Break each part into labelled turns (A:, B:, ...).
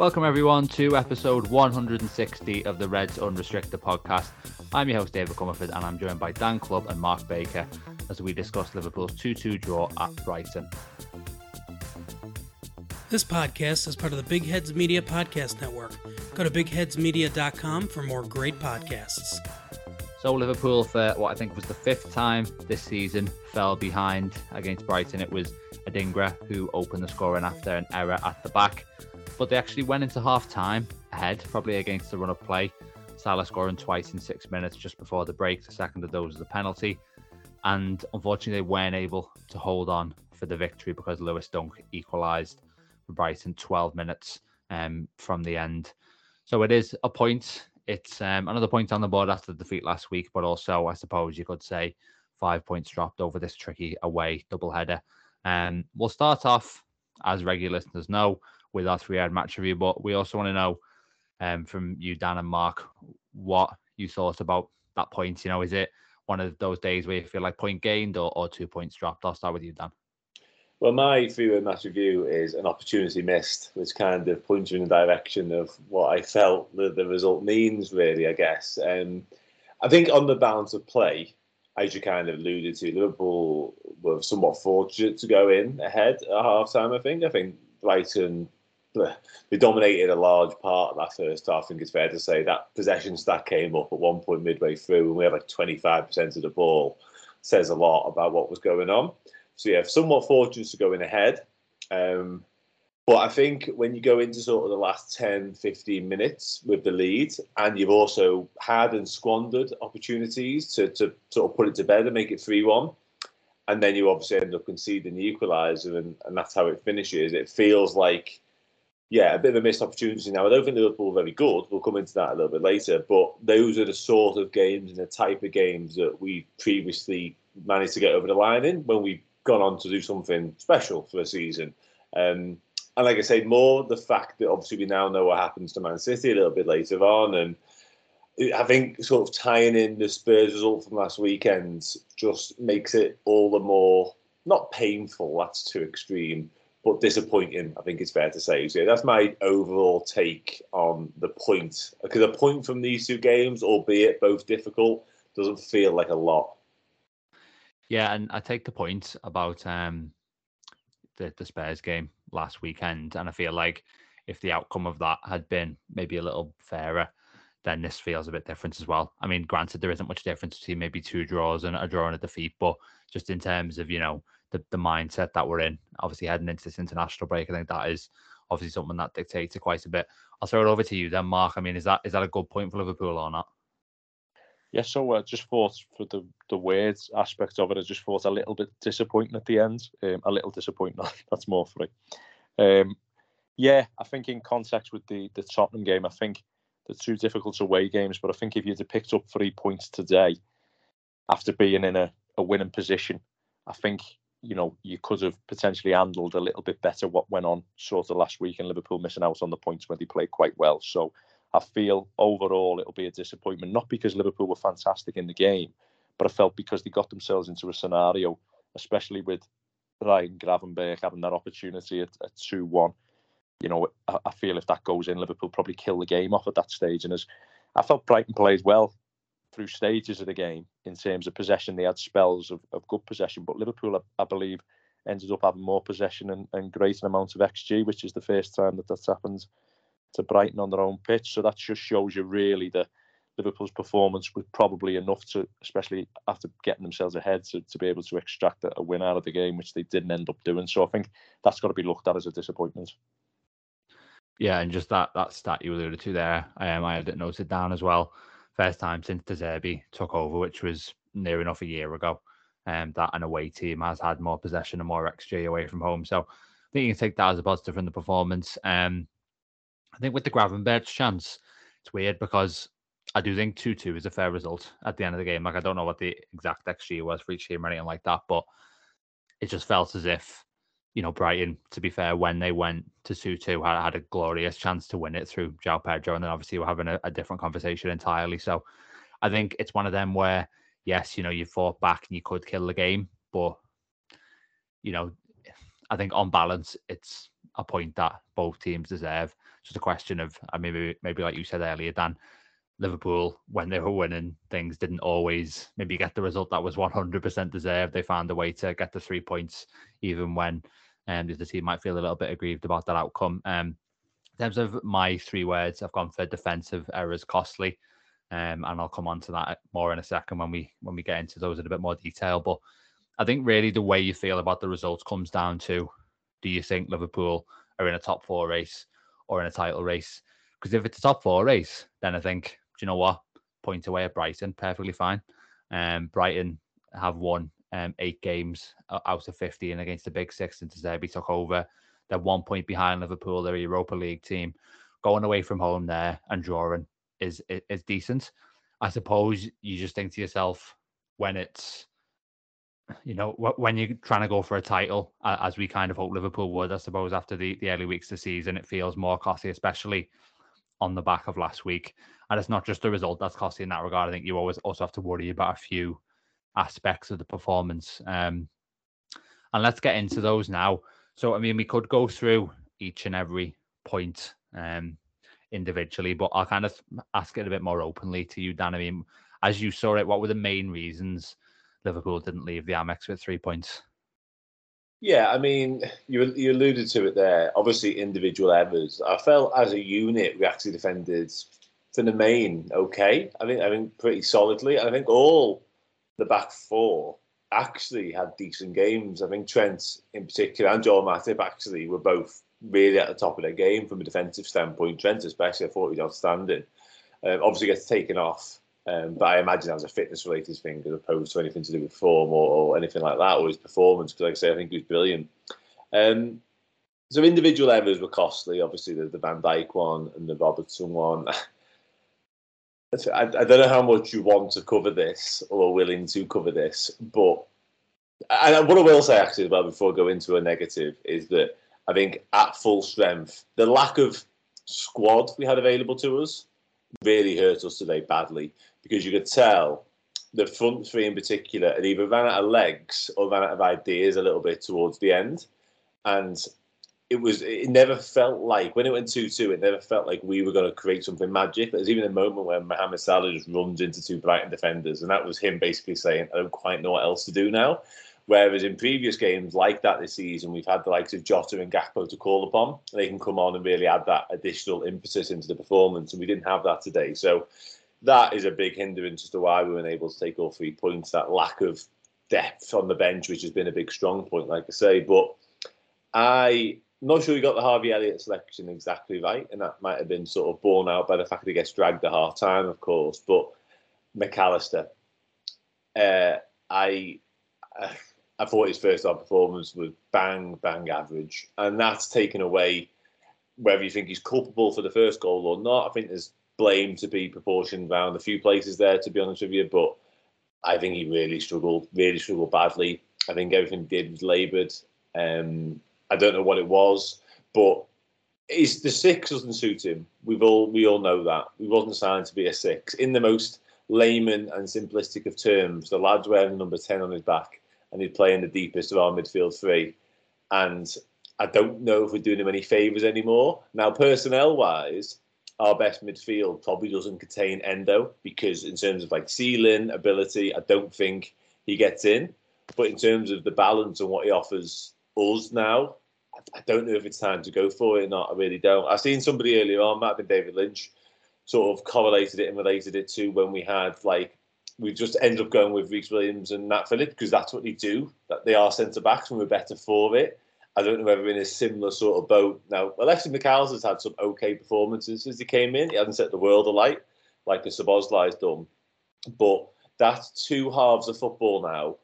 A: Welcome, everyone, to episode 160 of the Reds Unrestricted podcast. I'm your host, David Comerford, and I'm joined by Dan Clubbe and Mark Baker as we discuss Liverpool's 2 2 draw at Brighton.
B: This podcast is part of the Big Heads Media Podcast Network. Go to bigheadsmedia.com for more great podcasts.
A: So, Liverpool, for what I think was the fifth time this season, fell behind against Brighton. It was Adingra who opened the scoring after an error at the back but they actually went into half time ahead, probably against the run of play. Salah scoring twice in six minutes just before the break. The second of those was a penalty. And unfortunately, they weren't able to hold on for the victory because Lewis Dunk equalised for Brighton 12 minutes um, from the end. So it is a point. It's um, another point on the board after the defeat last week, but also, I suppose you could say, five points dropped over this tricky away doubleheader. Um, we'll start off, as regular listeners know, with our three-hour match review. But we also want to know um, from you, Dan and Mark, what you thought about that point. You know, is it one of those days where you feel like point gained or, or two points dropped? I'll start with you, Dan.
C: Well, my three-hour match review is an opportunity missed, which kind of points you in the direction of what I felt the, the result means, really, I guess. Um, I think on the balance of play, as you kind of alluded to, Liverpool were somewhat fortunate to go in ahead at half time, I think. I think Brighton they dominated a large part of that first half. I think it's fair to say that possession stat came up at one point midway through, and we had like 25% of the ball. Says a lot about what was going on. So yeah, somewhat fortunate to go in ahead. Um, but I think when you go into sort of the last 10, 15 minutes with the lead, and you've also had and squandered opportunities to, to sort of put it to bed and make it 3 1, and then you obviously end up conceding the equaliser, and, and that's how it finishes. It feels like yeah, a bit of a missed opportunity now. I don't think Liverpool are very good. We'll come into that a little bit later. But those are the sort of games and the type of games that we previously managed to get over the line in when we've gone on to do something special for a season. Um, and like I said, more the fact that obviously we now know what happens to Man City a little bit later on. And I think sort of tying in the Spurs result from last weekend just makes it all the more, not painful, that's too extreme but disappointing. I think it's fair to say. So that's my overall take on the point. Because a point from these two games, albeit both difficult, doesn't feel like a lot.
A: Yeah, and I take the point about um, the the Spurs game last weekend, and I feel like if the outcome of that had been maybe a little fairer, then this feels a bit different as well. I mean, granted, there isn't much difference between maybe two draws and a draw and a defeat, but just in terms of you know the, the mindset that we're in. Obviously, heading into this international break, I think that is obviously something that dictates it quite a bit. I'll throw it over to you then, Mark. I mean, is that is that a good point for Liverpool or not?
D: Yeah, so I uh, just thought for the the words aspect of it, I just thought a little bit disappointing at the end. Um, a little disappointing. That's more for. Um, yeah, I think in context with the the Tottenham game, I think the two difficult away games, but I think if you'd have picked up three points today after being in a, a winning position, I think you know, you could have potentially handled a little bit better what went on sort of last week and Liverpool missing out on the points when they played quite well. So I feel overall it'll be a disappointment, not because Liverpool were fantastic in the game, but I felt because they got themselves into a scenario, especially with Ryan Gravenberch having that opportunity at, at 2 1. You know, I, I feel if that goes in, Liverpool probably kill the game off at that stage. And as I felt Brighton played well through stages of the game in terms of possession. They had spells of, of good possession, but Liverpool, I, I believe, ended up having more possession and, and greater amounts of XG, which is the first time that that's happened to Brighton on their own pitch. So that just shows you really that Liverpool's performance was probably enough to, especially after getting themselves ahead, to, to be able to extract a, a win out of the game, which they didn't end up doing. So I think that's got to be looked at as a disappointment.
A: Yeah, and just that that stat you alluded to there, um, I had it noted down as well first time since De Zerbi took over, which was near enough a year ago. Um, that an away team has had more possession and more XG away from home. So I think you can take that as a positive from the performance. Um, I think with the Gravenberch chance, it's weird because I do think 2 2 is a fair result at the end of the game. Like, I don't know what the exact XG was for each team or anything like that, but it just felt as if you know, Brighton, to be fair, when they went to 2 2, had, had a glorious chance to win it through João Pedro. And then obviously we're having a, a, different conversation entirely. So I think it's one of them where, yes, you know, you fought back and you could kill the game. But, you know, I think on balance, it's a point that both teams deserve. Just a question of, I mean, maybe, maybe like you said earlier, Dan, Liverpool, when they were winning, things didn't always maybe get the result that was 100% deserved. They found a way to get the three points, even when um, the team might feel a little bit aggrieved about that outcome. Um, in terms of my three words, I've gone for defensive errors costly, um, and I'll come on to that more in a second when we when we get into those in a bit more detail. But I think really the way you feel about the results comes down to: do you think Liverpool are in a top four race or in a title race? Because if it's a top four race, then I think you know what? Point away at Brighton, perfectly fine. Um, Brighton have won um, eight games out of 15 against the Big Six since Zerbi took over. They're one point behind Liverpool, their Europa League team. Going away from home there and drawing is, is, is decent. I suppose you just think to yourself when it's you know when you're trying to go for a title as we kind of hope liverpool would i suppose after the, the early weeks of the season it feels more costly especially on the back of last week. And it's not just the result that's costly in that regard. I think you always also have to worry about a few aspects of the performance. Um, and let's get into those now. So, I mean, we could go through each and every point um, individually, but I'll kind of ask it a bit more openly to you, Dan. I mean, as you saw it, what were the main reasons Liverpool didn't leave the Amex with three points?
C: Yeah, I mean, you you alluded to it there. Obviously, individual errors. I felt as a unit we actually defended for the main okay. I think I think pretty solidly. I think all the back four actually had decent games. I think Trent in particular and Joel Matip actually were both really at the top of their game from a defensive standpoint. Trent especially, I thought he was outstanding. Um, obviously gets taken off um, but I imagine that was a fitness related thing as opposed to anything to do with form or, or anything like that or his performance. Because, like I say, I think he was brilliant. Um, so individual errors were costly. Obviously, the, the Van Dijk one and the Robertson one. I, I, don't know how much you want to cover this or are willing to cover this, but and what I will say actually as well before I go into a negative is that I think at full strength, the lack of squad we had available to us really hurt us today badly because you could tell the front three in particular had either ran out of legs or ran out of ideas a little bit towards the end. And it was it never felt like when it went 2-2, it never felt like we were going to create something magic. There's even a moment where Mohamed Salah just runs into two Brighton defenders, and that was him basically saying, I don't quite know what else to do now. Whereas in previous games like that this season, we've had the likes of Jota and Gakpo to call upon. They can come on and really add that additional impetus into the performance, and we didn't have that today. So that is a big hindrance as to why we weren't able to take all three points. That lack of depth on the bench, which has been a big strong point, like I say. But I'm not sure we got the Harvey Elliott selection exactly right, and that might have been sort of borne out by the fact that he gets dragged at half time, of course. But McAllister, uh, I. I thought his first half performance was bang, bang average. And that's taken away whether you think he's culpable for the first goal or not. I think there's blame to be proportioned around a few places there, to be honest with you. But I think he really struggled, really struggled badly. I think everything did was laboured. Um, I don't know what it was, but is the six doesn't suit him. We've all we all know that. We wasn't signed to be a six. In the most layman and simplistic of terms, the lad's wearing number ten on his back and he'd play in the deepest of our midfield three. And I don't know if we're doing him any favours anymore. Now, personnel wise, our best midfield probably doesn't contain Endo because, in terms of like ceiling ability, I don't think he gets in. But in terms of the balance and what he offers us now, I don't know if it's time to go for it or not. I really don't. I've seen somebody earlier on, might have been David Lynch, sort of correlated it and related it to when we had like we just end up going with Rhys Williams and Nat Phillips because that's what they do. That they are centre backs and we're better for it. I don't know whether in a similar sort of boat. Now, Alexis McAllister has had some okay performances since he came in. He hasn't set the world alight like the has done. But that's two halves of football now.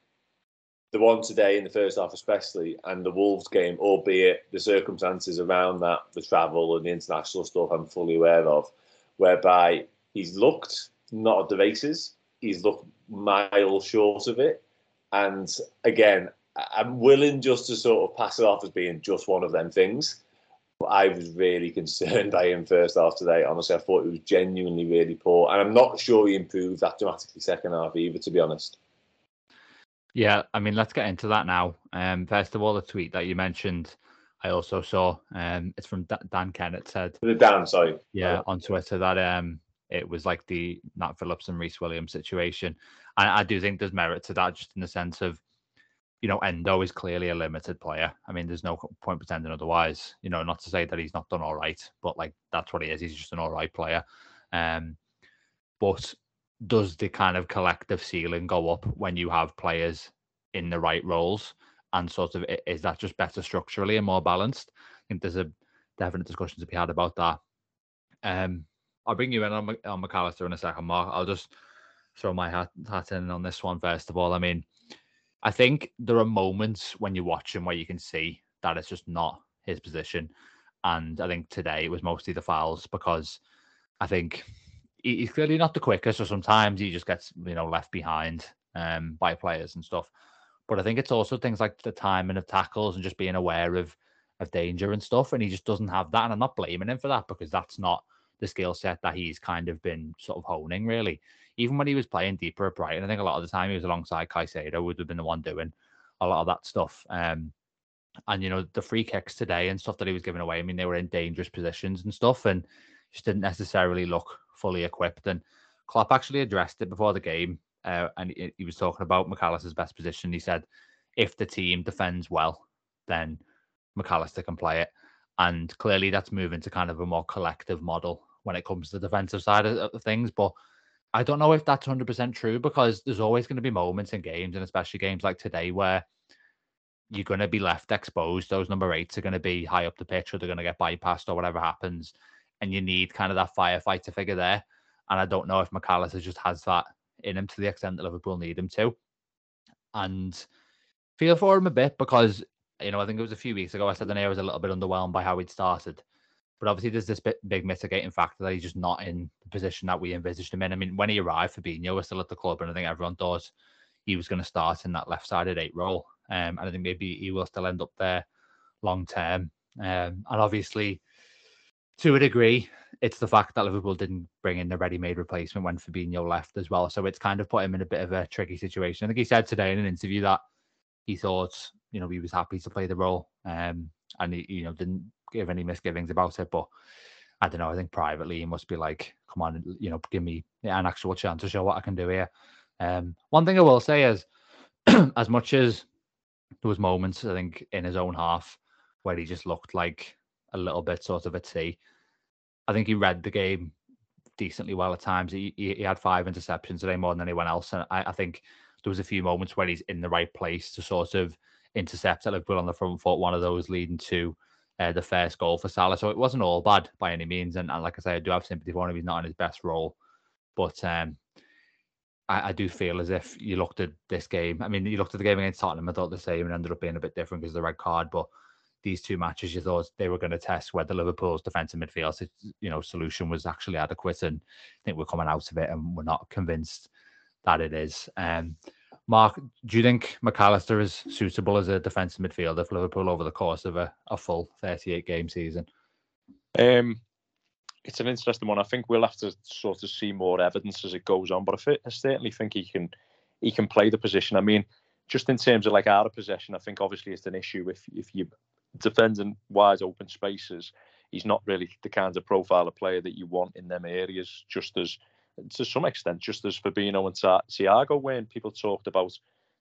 C: The one today in the first half, especially, and the Wolves game, albeit the circumstances around that, the travel and the international stuff, I'm fully aware of, whereby he's looked not at the races, he's looked miles short of it. And again, I'm willing just to sort of pass it off as being just one of them things. But I was really concerned by him first half today. Honestly, I thought he was genuinely really poor. And I'm not sure he improved that dramatically second half either, to be honest.
A: Yeah, I mean, let's get into that now. Um, first of all, the tweet that you mentioned I also saw um, it's from Dan Kennett said
C: the Dan, sorry,
A: yeah, on Twitter that um it was like the Nat Phillips and Rhys Williams situation, and I do think there's merit to that, just in the sense of you know, Endo is clearly a limited player. I mean, there's no point pretending otherwise. You know, not to say that he's not done all right, but like that's what he is. He's just an all right player. Um, but does the kind of collective ceiling go up when you have players in the right roles? And sort of is that just better structurally and more balanced? I think there's a definite discussion to be had about that. Um, I'll bring you in on, on Mac Allister in a second, Mark. I'll just throw my hat, hat in on this one first of all. I mean, I think there are moments when you watch him where you can see that it's just not his position. And I think today it was mostly the fouls because I think he's clearly not the quickest, or sometimes he just gets you know left behind um, by players and stuff. But I think it's also things like the timing of tackles and just being aware of of danger and stuff. And he just doesn't have that. And I'm not blaming him for that because that's not the skill set that he's kind of been sort of honing really. Even when he was playing deeper at Brighton, I think a lot of the time he was alongside Caicedo would have been the one doing a lot of that stuff. Um, and you know the free kicks today and stuff that he was giving away. I mean, they were in dangerous positions and stuff, and just didn't necessarily look fully equipped. And Klopp actually addressed it before the game, uh, and he, he, was talking about McAllister's best position. He said, if the team defends well, then McAllister can play it. And clearly, that's moving to kind of a more collective model when it comes to the defensive side of, of things. But I don't know if that's 100% true because there's always going to be moments in games, and especially games like today, where you're going to be left exposed. Those number eights are going to be high up the pitch, or they're going to get bypassed, or whatever happens. And you need kind of that firefighter figure there. And I don't know if Mac Allister just has that in him to the extent that Liverpool need him to. And feel for him a bit because, you know, I think it was a few weeks ago I said that I was a little bit underwhelmed by how he'd started. But obviously, there's this big mitigating factor that he's just not in the position that we envisaged him in. I mean, when he arrived, Fabinho was still at the club, and I think everyone thought he was going to start in that left-sided eight role. Um, and I think maybe he will still end up there long term. Um, and obviously, to a degree, it's the fact that Liverpool didn't bring in the ready-made replacement when Fabinho left as well. So it's kind of put him in a bit of a tricky situation. I think he said today in an interview that he thought, you know, he was happy to play the role, um, and he, you know, didn't give any misgivings about it. But I don't know. I think privately he must be like, come on, you know, give me an actual chance to show what I can do here. Um, one thing I will say is, as much as there was moments I think in his own half where he just looked like a little bit sort of at sea. I think he read the game decently well at times. He, he, he had five interceptions today more than anyone else, and I, I, think there was a few moments where he's in the right place to sort of intercept at Liverpool on the front foot. One of those leading to uh, the first goal for Salah. So it wasn't all bad by any means. And, and like I say, I do have sympathy for him. He's not in his best role, but um, I, I, do feel as if you looked at this game. I mean, you looked at the game against Tottenham. I thought the same and ended up being a bit different because of the red card. But these two matches, you thought they were going to test whether Liverpool's defensive midfield, you know, solution was actually adequate. And I think we're coming out of it, and we're not convinced that it is. Um, Mark, do you think McAllister is suitable as a defensive midfielder for Liverpool over the course of a, a full 38 game season?
D: Um, it's an interesting one. I think we'll have to sort of see more evidence as it goes on, but I, certainly think he can he can play the position. I mean, just in terms of like out of possession, I think obviously it's an issue if if you defending wide open spaces. He's not really the kind of profile of player that you want in them areas. Just as to some extent, just as Fabinho and Thiago, when people talked about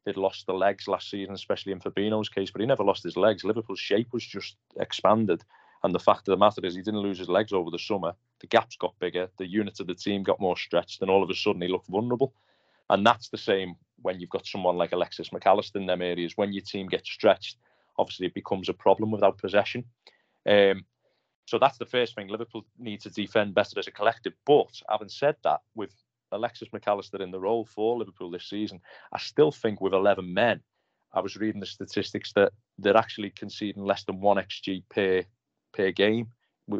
D: they'd lost the legs last season, especially in Fabinho's case, but he never lost his legs. Liverpool's shape was just expanded and the fact of the matter is, he didn't lose his legs over the summer. The gaps got bigger, the units of the team got more stretched, and all of a sudden he looked vulnerable. And that's the same when you've got someone like Alexis McAllister in them areas. When your team gets stretched, obviously it becomes a problem without possession. Um, so that's the first thing. Liverpool need to defend better as a collective. But having said that, with Alexis Mac Allister in the role for Liverpool this season, I still think with 11 men, I was reading the statistics that they're actually conceding less than one xG per per game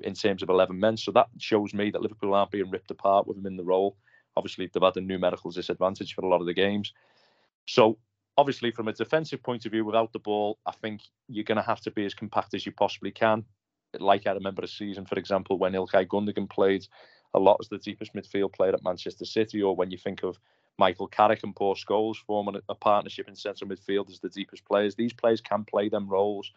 D: in terms of 11 men. So that shows me that Liverpool aren't being ripped apart with him in the role. Obviously, they've had a numerical disadvantage for a lot of the games. So, obviously, from a defensive point of view, without the ball, I think you're going to have to be as compact as you possibly can. Like I remember a season, for example, when Ilkay Gundogan played a lot as the deepest midfield player at Manchester City, or when you think of Michael Carrick and Paul Scholes forming a partnership in central midfield as the deepest players. These players can play them roles.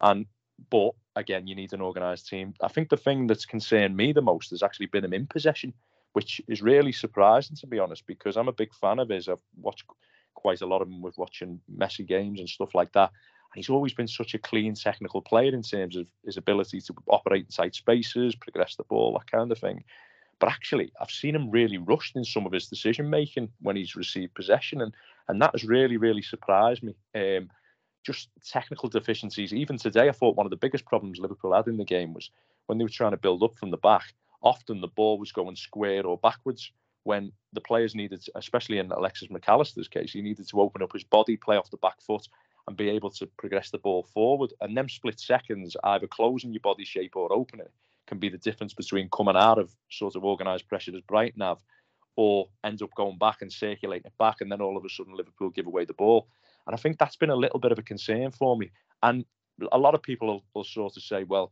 D: And but again, you need an organised team. I think the thing that's concerned me the most has actually been him in possession, which is really surprising to be honest, because I'm a big fan of his. I've watched quite a lot of him with watching Messi games and stuff like that. He's always been such a clean technical player in terms of his ability to operate inside spaces, progress the ball, that kind of thing. But actually, I've seen him really rushed in some of his decision making when he's received possession, and and that has really, really surprised me. Um, just technical deficiencies. Even today, I thought one of the biggest problems Liverpool had in the game was when they were trying to build up from the back. Often the ball was going square or backwards when the players needed, especially in Alexis Mac Allister's case, he needed to open up his body, play off the back foot, and be able to progress the ball forward. And them split seconds, either closing your body shape or opening it, can be the difference between coming out of sort of organised pressure as Brighton have, or end up going back and circulating it back, and then all of a sudden Liverpool give away the ball. And I think that's been a little bit of a concern for me. And a lot of people will, will sort of say, well,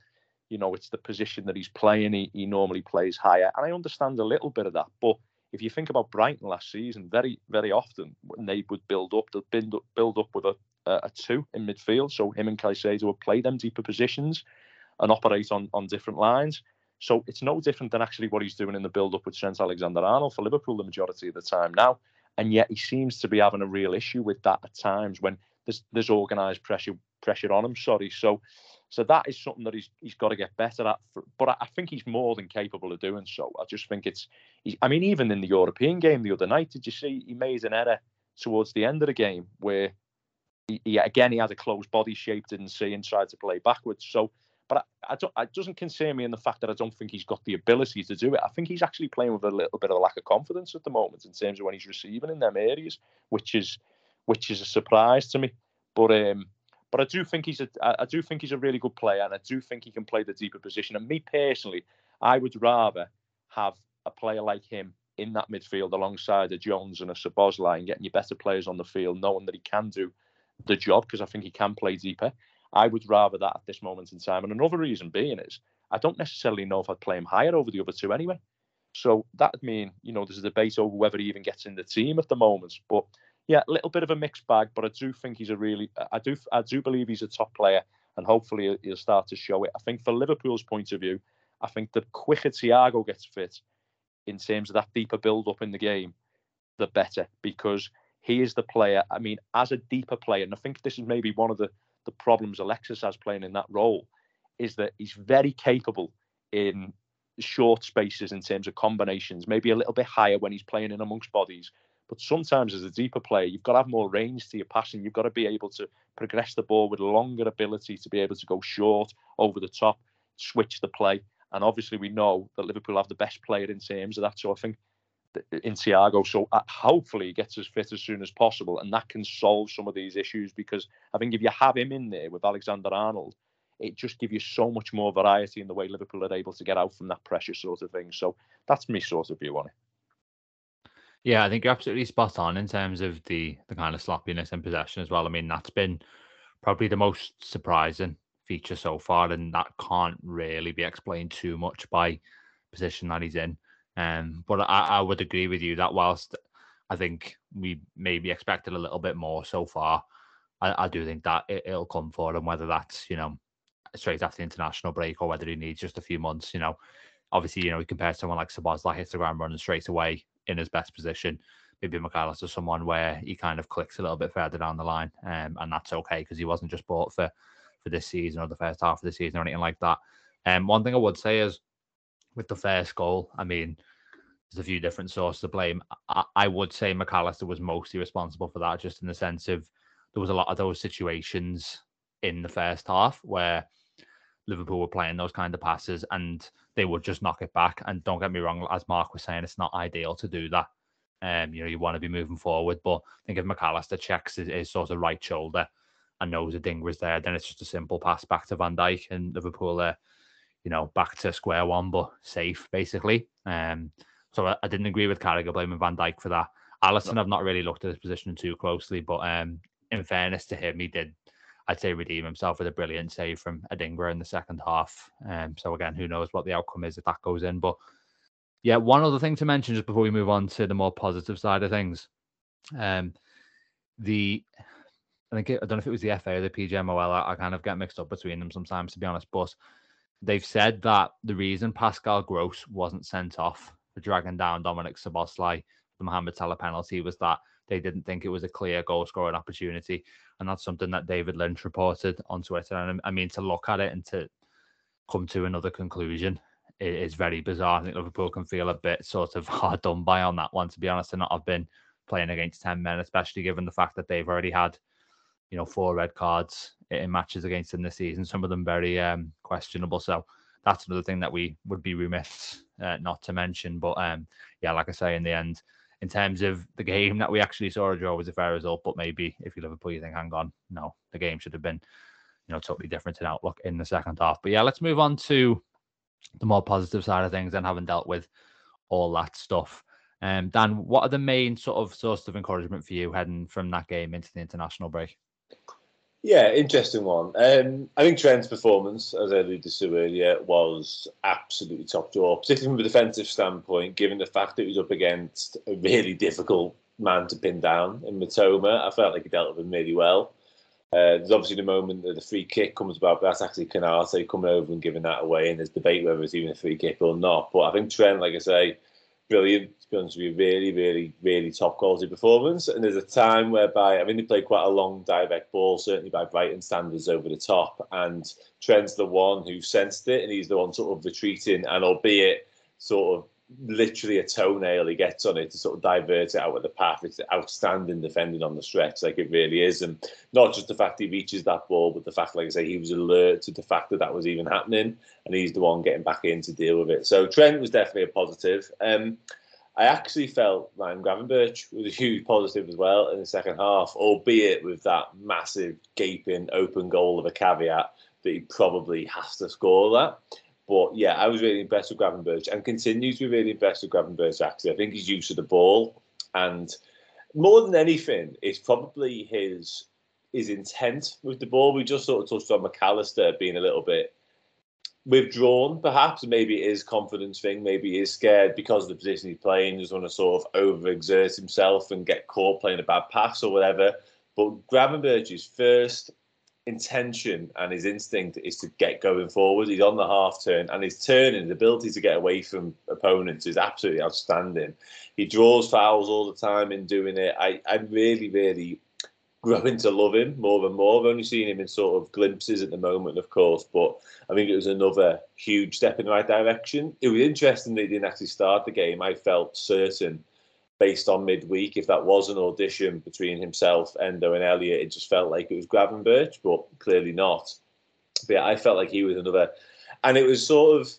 D: you know, it's the position that he's playing. He, he normally plays higher. And I understand a little bit of that. But if you think about Brighton last season, very, very often when they would build up, they'd build up, build up with a, a two in midfield. So him and Caicedo would play them deeper positions and operate on, on different lines. So it's no different than actually what he's doing in the build up with Trent Alexander Arnold for Liverpool the majority of the time now. And yet he seems to be having a real issue with that at times when there's there's organised pressure pressure on him. Sorry. So so that is something that he's he's got to get better at. For, but I, I, think he's more than capable of doing so. I just think it's. I mean, even in the European game the other night, did you see he made an error towards the end of the game where he, he again he had a closed body shape, didn't see, and tried to play backwards. So, but I, I don't. It doesn't concern me in the fact that I don't think he's got the ability to do it. I think he's actually playing with a little bit of a lack of confidence at the moment in terms of when he's receiving in them areas, which is which is a surprise to me. But um, but I do think he's a I do think he's a really good player, and I do think he can play the deeper position. And me personally, I would rather have a player like him in that midfield alongside a Jones and a Szoboszlai and getting you better players on the field, knowing that he can do the job because I think he can play deeper. I would rather that at this moment in time. And another reason being is I don't necessarily know if I'd play him higher over the other two anyway. So that would mean, you know, there's a debate over whether he even gets in the team at the moment. But yeah, a little bit of a mixed bag, but I do think he's a really, I do, I do believe he's a top player, and hopefully he'll start to show it. I think for Liverpool's point of view, I think the quicker Thiago gets fit, in terms of that deeper build up in the game, the better because he is the player. I mean, as a deeper player, and I think this is maybe one of the the problems Alexis has playing in that role, is that he's very capable in short spaces in terms of combinations, maybe a little bit higher when he's playing in amongst bodies, but sometimes as a deeper player, you've got to have more range to your passing. You've got to be able to progress the ball with longer ability to be able to go short, over the top, switch the play. And obviously, we know that Liverpool have the best player in terms of that. So I think in Thiago, so uh, hopefully he gets as fit as soon as possible, and that can solve some of these issues. Because I think if you have him in there with Alexander Arnold, it just gives you so much more variety in the way Liverpool are able to get out from that pressure sort of thing. So that's me sort of view on it.
A: Yeah, I think you're absolutely spot on in terms of the the kind of sloppiness in possession as well. I mean, that's been probably the most surprising feature so far, and that can't really be explained too much by position that he's in. Um, but I, I would agree with you that whilst I think we maybe expected a little bit more so far, I, I do think that it, will come for him, whether that's you know straight after the international break or whether he needs just a few months. You know, obviously, you know, we compare someone like Szoboszlai hits the ground running straight away in his best position. Maybe Mac Allister someone where he kind of clicks a little bit further down the line, um, and that's okay because he wasn't just bought for for this season or the first half of the season or anything like that. Um, one thing I would say is with the first goal, I mean, there's a few different sources of blame. I, I would say McAllister was mostly responsible for that, just in the sense of there was a lot of those situations in the first half where Liverpool were playing those kind of passes and they would just knock it back. And don't get me wrong, as Mark was saying, it's not ideal to do that. Um, you know, you want to be moving forward, but I think if McAllister checks his, his sort of right shoulder and knows Adingra's there, then it's just a simple pass back to Van Dijk and Liverpool you know, back to square one, but safe basically. Um, so I, I didn't agree with Carragher blaming Van Dijk for that. Alisson, no. I've not really looked at his position too closely, but um, in fairness to him, he did I'd say redeem himself with a brilliant save from Adingra in the second half. Um, so again, who knows what the outcome is if that goes in. But yeah, one other thing to mention just before we move on to the more positive side of things. Um, the I think it, I don't know if it was the FA or the PGMOL. I, I kind of get mixed up between them sometimes, to be honest. But they've said that the reason Pascal Gross wasn't sent off for dragging down Dominik Szoboszlai, the Mohamed Salah penalty, was that they didn't think it was a clear goal scoring opportunity. And that's something that David Lynch reported on Twitter. And I mean, to look at it and to come to another conclusion is very bizarre. I think Liverpool can feel a bit sort of hard done by on that one, to be honest, and not have been playing against 10 men, especially given the fact that they've already had, you know, four red cards in matches against them this season, some of them very um, questionable. So that's another thing that we would be remiss uh, not to mention. But um, yeah, like I say, in the end, in terms of the game that we actually saw a draw was a fair result. But maybe if you Liverpool, you think, hang on, no, the game should have been, you know, totally different in outlook in the second half. But yeah, let's move on to the more positive side of things and having dealt with all that stuff. Um, Dan, what are the main sort of sources of encouragement for you heading from that game into the international break?
C: Yeah, interesting one. Um, I think Trent's performance, as I alluded to earlier, was absolutely top draw, particularly from a defensive standpoint, given the fact that he was up against a really difficult man to pin down in Mitoma. I felt like he dealt with him really well. Uh, there's obviously the moment that the free kick comes about, but that's actually Konate coming over and giving that away, and there's debate whether it's even a free kick or not. But I think Trent, like I say, brilliant. It's going to be you, really, really, really top quality performance. And there's a time whereby I mean, he played quite a long direct ball, certainly by Brighton standards, over the top. And Trent's the one who sensed it, and he's the one sort of retreating, and albeit sort of literally a toenail he gets on it to sort of divert it out of the path. It's outstanding defending on the stretch, like it really is. And not just the fact he reaches that ball, but the fact, like I say, he was alert to the fact that that was even happening, and he's the one getting back in to deal with it. So Trent was definitely a positive. Um, I actually felt Ryan Gravenberch was a huge positive as well in the second half, albeit with that massive gaping open goal of a caveat that he probably has to score that. But yeah, I was really impressed with Gravenberch and continue to be really impressed with Gravenberch. Actually, I think his use of the ball and more than anything, it's probably his his intent with the ball. We just sort of touched on McAllister being a little bit withdrawn, perhaps. Maybe it is confidence thing. Maybe he is scared because of the position he's playing. He doesn't want to sort of overexert himself and get caught playing a bad pass or whatever. But Gravenberch's first intention and his instinct is to get going forward. He's on the half turn and his turning, his ability to get away from opponents is absolutely outstanding. He draws fouls all the time in doing it. I, I'm really, really growing to love him more and more. I've only seen him in sort of glimpses at the moment, of course, but I think it was another huge step in the right direction. It was interesting that he didn't actually start the game. I felt certain based on midweek. If that was an audition between himself, Endo, and Elliott, it just felt like it was Gravenberch, but clearly not. But yeah, I felt like he was another, and it was sort of,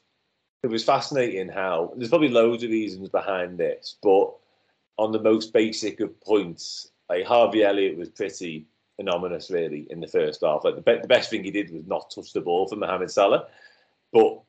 C: it was fascinating how there's probably loads of reasons behind this, but on the most basic of points, like Harvey Elliott was pretty anonymous really in the first half. Like the, be- the best thing he did was not touch the ball for Mohamed Salah, but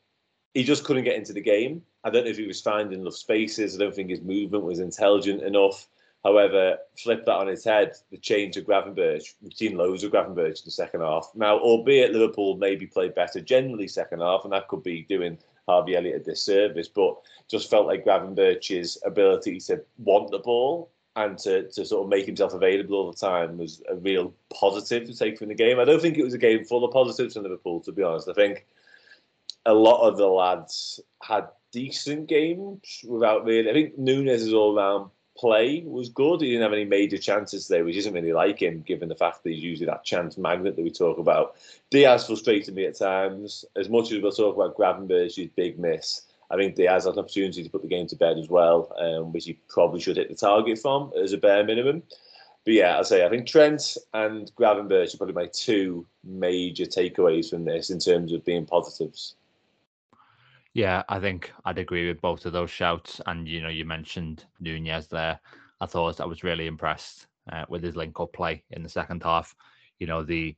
C: he just couldn't get into the game. I don't know if he was finding enough spaces. I don't think his movement was intelligent enough. However, flip that on its head, the change of Gravenberch. We've seen loads of Gravenberch in the second half. Now, albeit Liverpool maybe played better generally second half, and that could be doing Harvey Elliott a disservice, but just felt like Gravenberch's ability to want the ball and to, to sort of make himself available all the time was a real positive to take from the game. I don't think it was a game full of positives for Liverpool, to be honest. I think a lot of the lads had decent games without really. I think Nunez's all round play was good. He didn't have any major chances today, which isn't really like him, given the fact that he's usually that chance magnet that we talk about. Diaz frustrated me at times. As much as we'll talk about Gravenberch's big miss, I think Diaz had an opportunity to put the game to bed as well, um, which he probably should hit the target from as a bare minimum. But yeah, I say I think Trent and Gravenberch are probably my two major takeaways from this in terms of being positives.
A: Yeah, I think I'd agree with both of those shouts. And you know, you mentioned Nunez there. I thought I was really impressed uh, with his link-up play in the second half. You know, the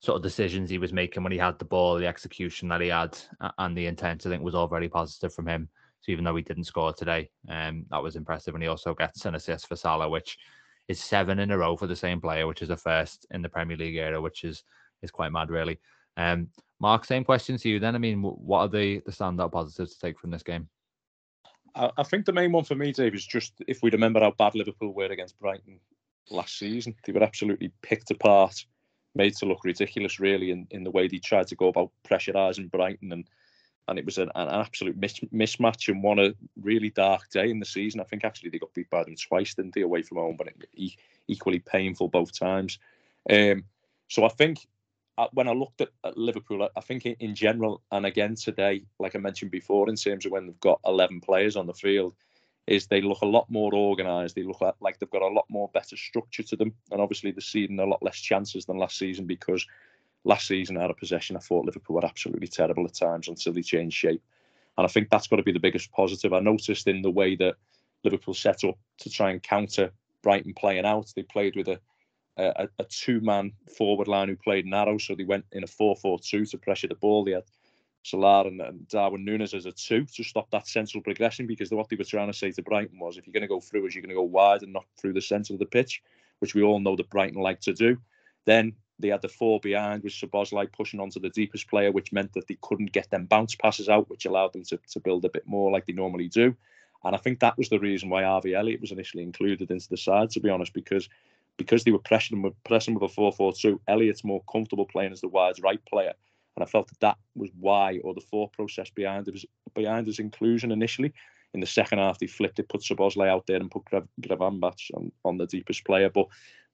A: sort of decisions he was making when he had the ball, the execution that he had, and the intent, I think, was all very positive from him. So even though he didn't score today, um, that was impressive. And he also gets an assist for Salah, which is seven in a row for the same player, which is a first in the Premier League era, which is is quite mad, really. Um, Mark, same question to you then. I mean, what are the, the standout positives to take from this game?
D: I, I think the main one for me, Dave, is just if we remember how bad Liverpool were against Brighton last season. They were absolutely picked apart, made to look ridiculous, really, in, in the way they tried to go about pressurising Brighton. And and it was an, an absolute mis- mismatch and one a really dark day in the season. I think actually they got beat by them twice, didn't they, away from home, but it, equally painful both times. Um, so I think when I looked at, at Liverpool, I think in, general, and again today, like I mentioned before, in terms of when they've got 11 players on the field, is they look a lot more organised. They look like they've got a lot more better structure to them, and obviously they're seeing a lot less chances than last season because last season out of possession, I thought Liverpool were absolutely terrible at times until they changed shape. And I think that's got to be the biggest positive. I noticed in the way that Liverpool set up to try and counter Brighton playing out. They played with a a, a two-man forward line who played narrow, so they went in a 4-4-2 to pressure the ball. They had Salah and, and Darwin Núñez as a two to stop that central progression because what they were trying to say to Brighton was if you're going to go through, is you're going to go wide and not through the centre of the pitch, which we all know that Brighton like to do. Then they had the four behind with Szoboszlai pushing onto the deepest player, which meant that they couldn't get them bounce passes out, which allowed them to, to build a bit more like they normally do. And I think that was the reason why Harvey Elliott was initially included into the side, to be honest, because because they were pressing with pressing with a 4-4-2, Elliott's more comfortable playing as the wide right player. And I felt that that was why, or the thought process behind it was behind his inclusion initially. In the second half, they flipped it, put Szoboszlai out there and put Gravenberch on, on the deepest player. But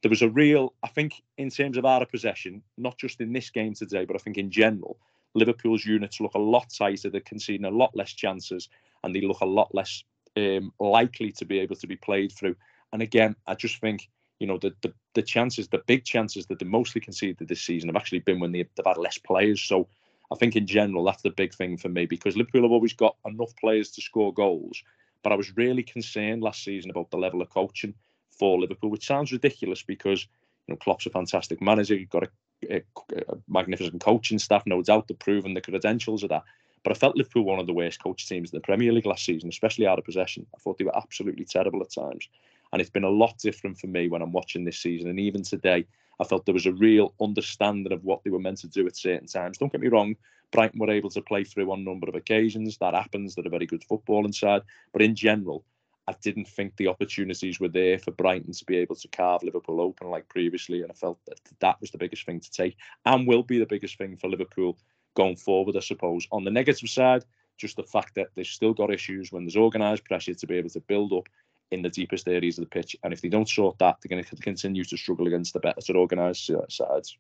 D: there was a real, I think, in terms of out of possession, not just in this game today, but I think in general, Liverpool's units look a lot tighter. They're conceding a lot less chances, and they look a lot less um, likely to be able to be played through. And again, I just think you know the, the the chances, the big chances that they mostly conceded this season have actually been when they've, they've had less players. So I think in general that's the big thing for me because Liverpool have always got enough players to score goals. But I was really concerned last season about the level of coaching for Liverpool, which sounds ridiculous because you know Klopp's a fantastic manager. You've got a, a, a magnificent coaching staff, no doubt. They've proven the credentials of that. But I felt Liverpool one of the worst coach teams in the Premier League last season, especially out of possession. I thought they were absolutely terrible at times. And it's been a lot different for me when I'm watching this season. And even today, I felt there was a real understanding of what they were meant to do at certain times. Don't get me wrong, Brighton were able to play through on a number of occasions. That happens. They're a very good football inside. But in general, I didn't think the opportunities were there for Brighton to be able to carve Liverpool open like previously. And I felt that that was the biggest thing to take and will be the biggest thing for Liverpool going forward, I suppose. On the negative side, just the fact that they've still got issues when there's organised pressure to be able to build up in the deepest areas of the pitch. And if they don't sort that, they're going to continue to struggle against the better organised sides.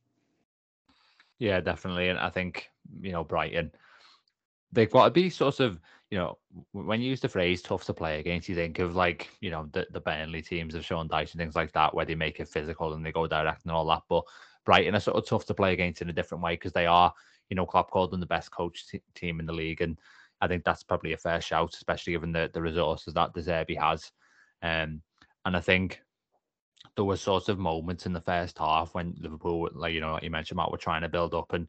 A: Yeah, definitely. And I think, you know, Brighton, they've got to be sort of, you know, when you use the phrase tough to play against, you think of like, you know, the, the Burnley teams of Sean Dyche and things like that, where they make it physical and they go direct and all that. But Brighton are sort of tough to play against in a different way because they are, you know, Klopp called them the best coach t- team in the league. And I think that's probably a fair shout, especially given the, the resources that De Zerbi has. Um, and I think there were sorts of moments in the first half when Liverpool, like you know, like you mentioned, Matt, were trying to build up, and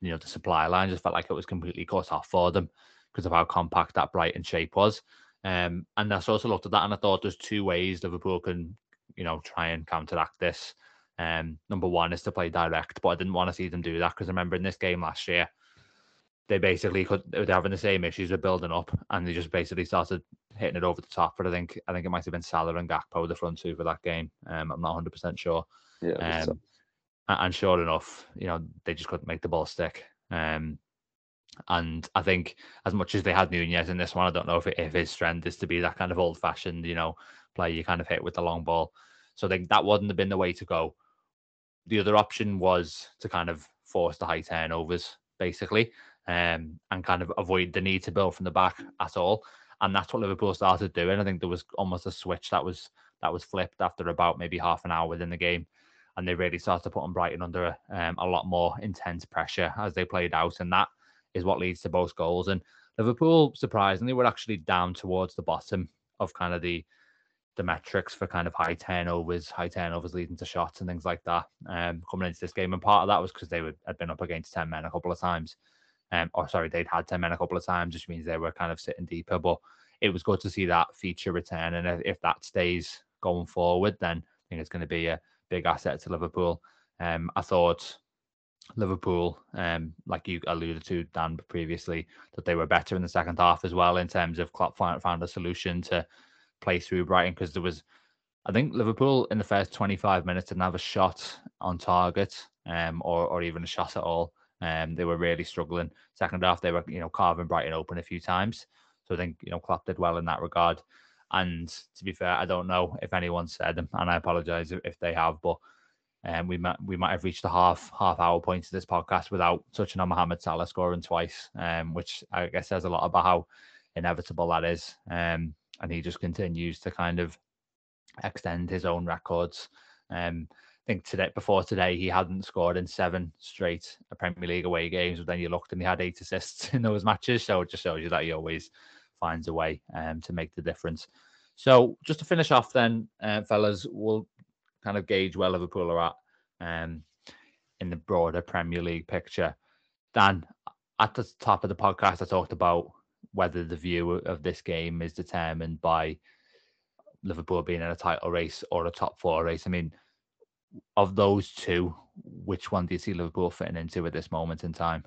A: you know, the supply line just felt like it was completely cut off for them because of how compact that Brighton shape was. Um, and I sort of looked at that and I thought there's two ways Liverpool can, you know, try and counteract this. Um, number one is to play direct, but I didn't want to see them do that because I remember in this game last year, they basically could they were having the same issues with building up, and they just basically started hitting it over the top. But I think I think it might have been Salah and Gakpo the front two for that game. Um, I'm not 100 percent sure.
D: Yeah.
A: Um, and sure enough, you know, they just couldn't make the ball stick. Um, and I think as much as they had Núñez in this one, I don't know if, it, if his strength is to be that kind of old fashioned, you know, player you kind of hit with the long ball. So I think that wouldn't have been the way to go. The other option was to kind of force the high turnovers, basically um, and kind of avoid the need to build from the back at all. And that's what Liverpool started doing. I think there was almost a switch that was that was flipped after about maybe half an hour within the game, and they really started putting Brighton under um, a lot more intense pressure as they played out, and that is what leads to both goals. And Liverpool, surprisingly, were actually down towards the bottom of kind of the the metrics for kind of high turnovers, high turnovers leading to shots and things like that um, coming into this game. And part of that was because they would, had been up against 10 men a couple of times. Um, or sorry, they'd had 10 men a couple of times, which means they were kind of sitting deeper. But it was good to see that feature return. And if that stays going forward, then I think it's going to be a big asset to Liverpool. Um, I thought Liverpool, um, like you alluded to, Dan, previously, that they were better in the second half as well in terms of Klopp found a solution to play through Brighton because there was I think Liverpool in the first 25 minutes didn't have a shot on target, um, or or even a shot at all. Um, they were really struggling. Second half, they were you know carving Brighton open a few times. So I think you know Klopp did well in that regard. And to be fair, I don't know if anyone said, and I apologise if they have, but um, we might we might have reached the half half hour point of this podcast without touching on Mohamed Salah scoring twice, um, which I guess says a lot about how inevitable that is. Um, and he just continues to kind of extend his own records. Um, think today before today he hadn't scored in seven straight Premier League away games, but then you looked and he had eight assists in those matches. So it just shows you that he always finds a way um, to make the difference. So just to finish off, then, uh, fellas, we'll kind of gauge where Liverpool are at um, in the broader Premier League picture. Dan, at the top of the podcast, I talked about whether the view of this game is determined by Liverpool being in a title race or a top four race. I mean, of those two, which one do you see Liverpool fitting into at this moment in time?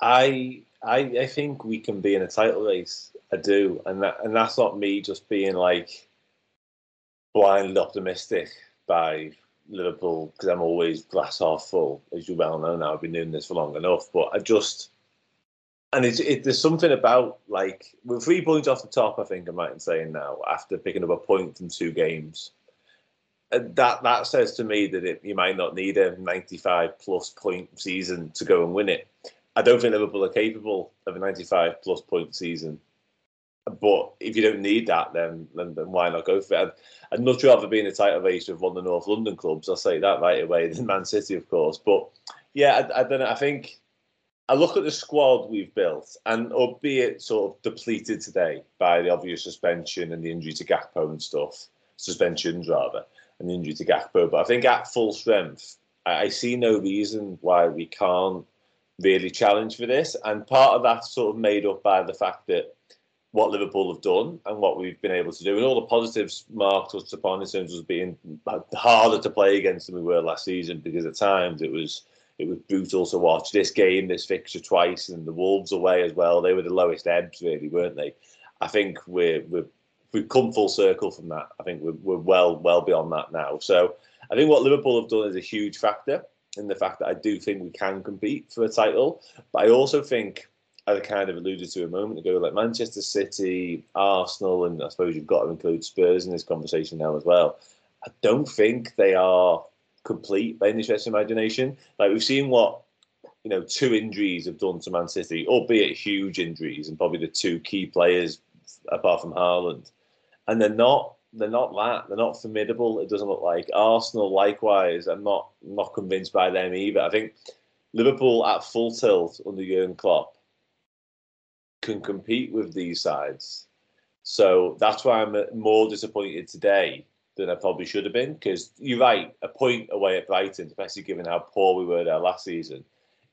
C: I I I think we can be in a title race. I do, and that and that's not me just being like blindly optimistic by Liverpool because I'm always glass half full, as you well know now. I've been doing this for long enough, but I just and it's it, there's something about like we're three points off the top. I think I'm right in saying now after picking up a point from two games. Uh, that that says to me that it, you might not need a 95 plus point season to go and win it. I don't think Liverpool are capable of a 95 plus point season. But if you don't need that, then then, then why not go for it? I'd, I'd much rather be in a title race with one of the North London clubs. I'll say that right away than Man City, of course. But yeah, I, I don't know. I think I look at the squad we've built, and albeit sort of depleted today by the obvious suspension and the injury to Gakpo and stuff, suspensions rather, the injury to Gakpo. But I think at full strength, I, I see no reason why we can't really challenge for this. And part of that's sort of made up by the fact that what Liverpool have done and what we've been able to do, and all the positives Mark touched upon in terms of being harder to play against than we were last season because at times it was it was brutal to watch. This game, this fixture twice, and the Wolves away as well. They were the lowest ebbs, really, weren't they? I think we're we're we've come full circle from that. I think we're, we're well well beyond that now. So I think what Liverpool have done is a huge factor in the fact that I do think we can compete for a title. But I also think, as I kind of alluded to a moment ago, like Manchester City, Arsenal, and I suppose you've got to include Spurs in this conversation now as well. I don't think they are complete by any stretch of imagination. Like we've seen what you know two injuries have done to Man City, albeit huge injuries, and probably the two key players apart from Haaland, and they're not they're not that. They're not formidable. It doesn't look like Arsenal. Likewise, I'm not not convinced by them either. I think Liverpool at full tilt under Jurgen Klopp can compete with these sides. So that's why I'm uh, more disappointed today than I probably should have been. Because you're right, a point away at Brighton, especially given how poor we were there last season.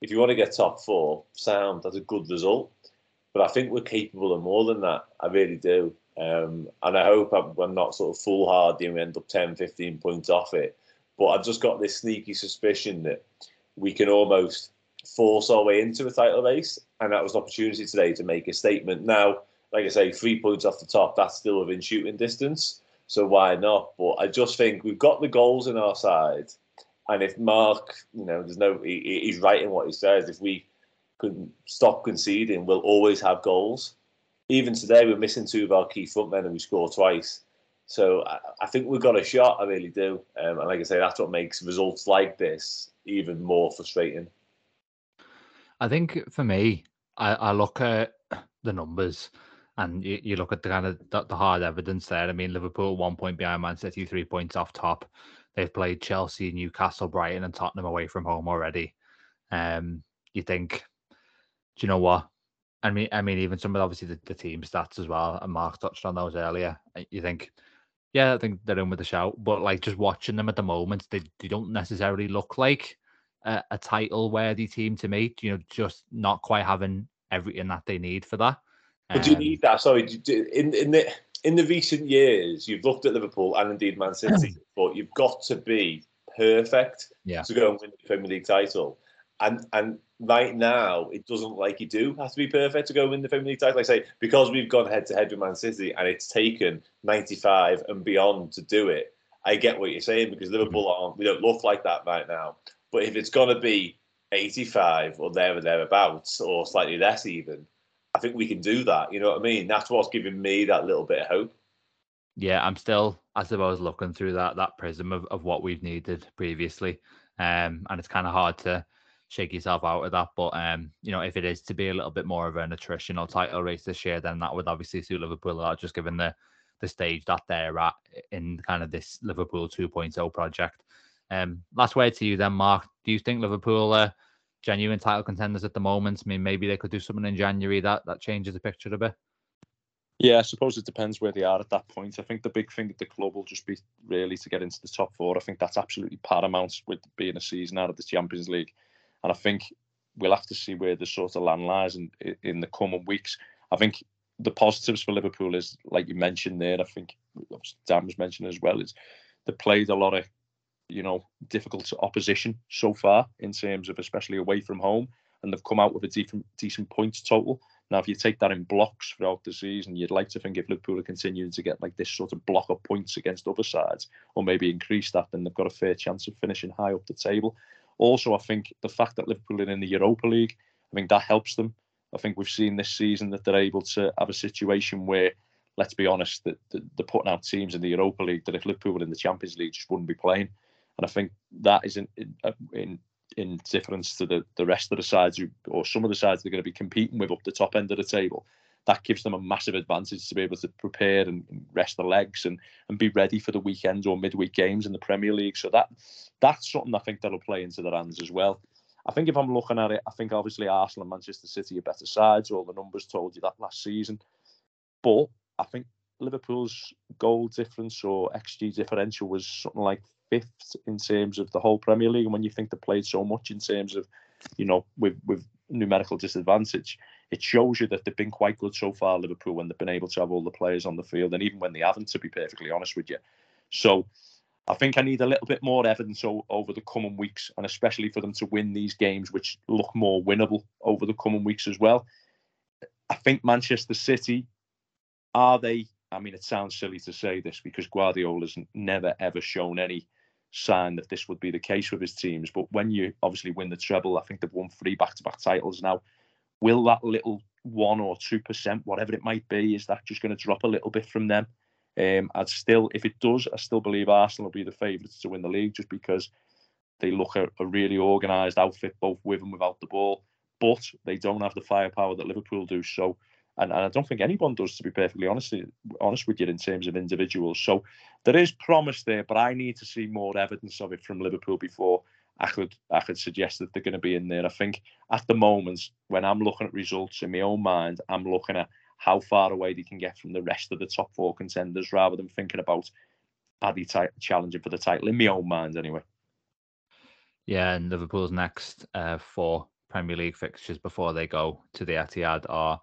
C: If you want to get top four, sound that's a good result. But I think we're capable of more than that. I really do. Um, and I hope I'm, not sort of foolhardy and we end up 10, 15 points off it. But I've just got this sneaky suspicion that we can almost force our way into a title race. And that was an opportunity today to make a statement. Now, like I say, three points off the top, that's still within shooting distance. So why not? But I just think we've got the goals in our side. And if Mark, you know, there's no, he, he's right in what he says. If we can stop conceding, we'll always have goals even today we're missing two of our key frontmen and we score twice. So I, I, think we've got a shot. I really do. Um, and like I say, that's what makes results like this even more frustrating.
A: I think for me, I, I look at the numbers and you, you, look at the kind of the, the, hard evidence there. I mean, Liverpool one point behind Man City, three points off top. They've played Chelsea, Newcastle, Brighton, and Tottenham away from home already. Um, you think, do you know what? I mean, I mean, even some of obviously the, the team stats as well, and Mark touched on those earlier. You think, yeah, I think they're in with a shout, but like just watching them at the moment, they, they don't necessarily look like a, a title worthy team to me. You know, just not quite having everything that they need for that.
C: But um, do you um, need that? Sorry, in in the in the recent years, you've looked at Liverpool and indeed Man City, but you've got to be perfect
A: yeah.
C: to go and win the Premier League title. And and right now, it doesn't like you do have to be perfect to go win the Premier League title. Like I say, because we've gone head to head with Man City and it's taken 95 and beyond to do it. I get what you're saying because Liverpool aren't, we don't look like that right now. But if it's going to be 85 or there or thereabouts, or slightly less even, I think we can do that. You know what I mean? That's what's giving me that little bit of hope.
A: Yeah, I'm still, I suppose, looking through that that prism of, of what we've needed previously. Um, and it's kind of hard to shake yourself out of that. But um, you know, if it is to be a little bit more of an attritional title race this year, then that would obviously suit Liverpool a lot, just given the the stage that they're at in kind of this Liverpool 2.0 project. Um, last word to you then, Mark. Do you think Liverpool are genuine title contenders at the moment? I mean, maybe they could do something in January that that changes the picture a bit.
D: Yeah, I suppose it depends where they are at that point. I think the big thing at the club will just be really to get into the top four. I think that's absolutely paramount with being a season out of the Champions League. And I think we'll have to see where the sort of land lies in, in the coming weeks. I think the positives for Liverpool is, like you mentioned there, I think Dan was mentioning as well, is they played a lot of, you know, difficult opposition so far in terms of especially away from home, and they've come out with a decent decent points total. Now, if you take that in blocks throughout the season, you'd like to think if Liverpool are continuing to get like this sort of block of points against other sides, or maybe increase that, then they've got a fair chance of finishing high up the table. Also, I think the fact that Liverpool are in the Europa League, I think that helps them. I think we've seen this season that they're able to have a situation where, let's be honest, that, they're putting out teams in the Europa League that if Liverpool were in the Champions League just wouldn't be playing. And I think that is in in, in, in difference to the, the rest of the sides who, or some of the sides they're going to be competing with up the top end of the table. That gives them a massive advantage to be able to prepare and rest their legs and, and be ready for the weekends or midweek games in the Premier League. So that that's something I think that'll play into their hands as well. I think if I'm looking at it, I think obviously Arsenal and Manchester City are better sides. All the numbers told you that last season. But I think Liverpool's goal difference or XG differential was something like fifth in terms of the whole Premier League. And when you think they played so much in terms of, you know, with with numerical disadvantage, it shows you that they've been quite good so far, Liverpool, when they've been able to have all the players on the field, and even when they haven't, to be perfectly honest with you. So I think I need a little bit more evidence o- over the coming weeks, and especially for them to win these games, which look more winnable over the coming weeks as well. I think Manchester City are they? I mean, it sounds silly to say this because Guardiola's never ever shown any sign that this would be the case with his teams. But when you obviously win the treble, I think they've won three back-to-back titles now. Will that little one or two percent, whatever it might be, is that just going to drop a little bit from them? Um, I'd still, if it does, I still believe Arsenal will be the favourites to win the league just because they look at a really organised outfit, both with and without the ball. But they don't have the firepower that Liverpool do. So, and, and I don't think anyone does, to be perfectly honest, honest with you, in terms of individuals. So there is promise there, but I need to see more evidence of it from Liverpool before I could I could suggest that they're going to be in there. I think at the moment, when I'm looking at results in my own mind, I'm looking at how far away they can get from the rest of the top four contenders rather than thinking about are they t- challenging for the title in my own mind anyway.
A: Yeah, and Liverpool's next uh, four Premier League fixtures before they go to the Etihad are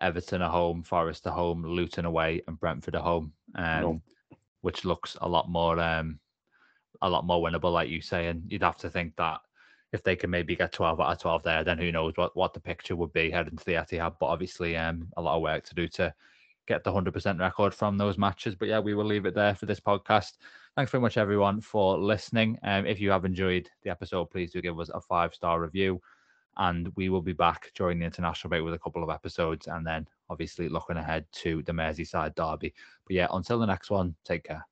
A: Everton at home, Forest at home, Luton away, and Brentford at home, um, no. which looks a lot more um, a lot more winnable, like you say. And you'd have to think that if they can maybe get 12 out of 12 there, then who knows what, what the picture would be heading to the Etihad. But obviously, um, a lot of work to do to get the 100% record from those matches. But yeah, we will leave it there for this podcast. Thanks very much, everyone, for listening. Um, if you have enjoyed the episode, please do give us a five star review. And we will be back during the international break with a couple of episodes and then obviously looking ahead to the Merseyside derby. But yeah, until the next one, take care.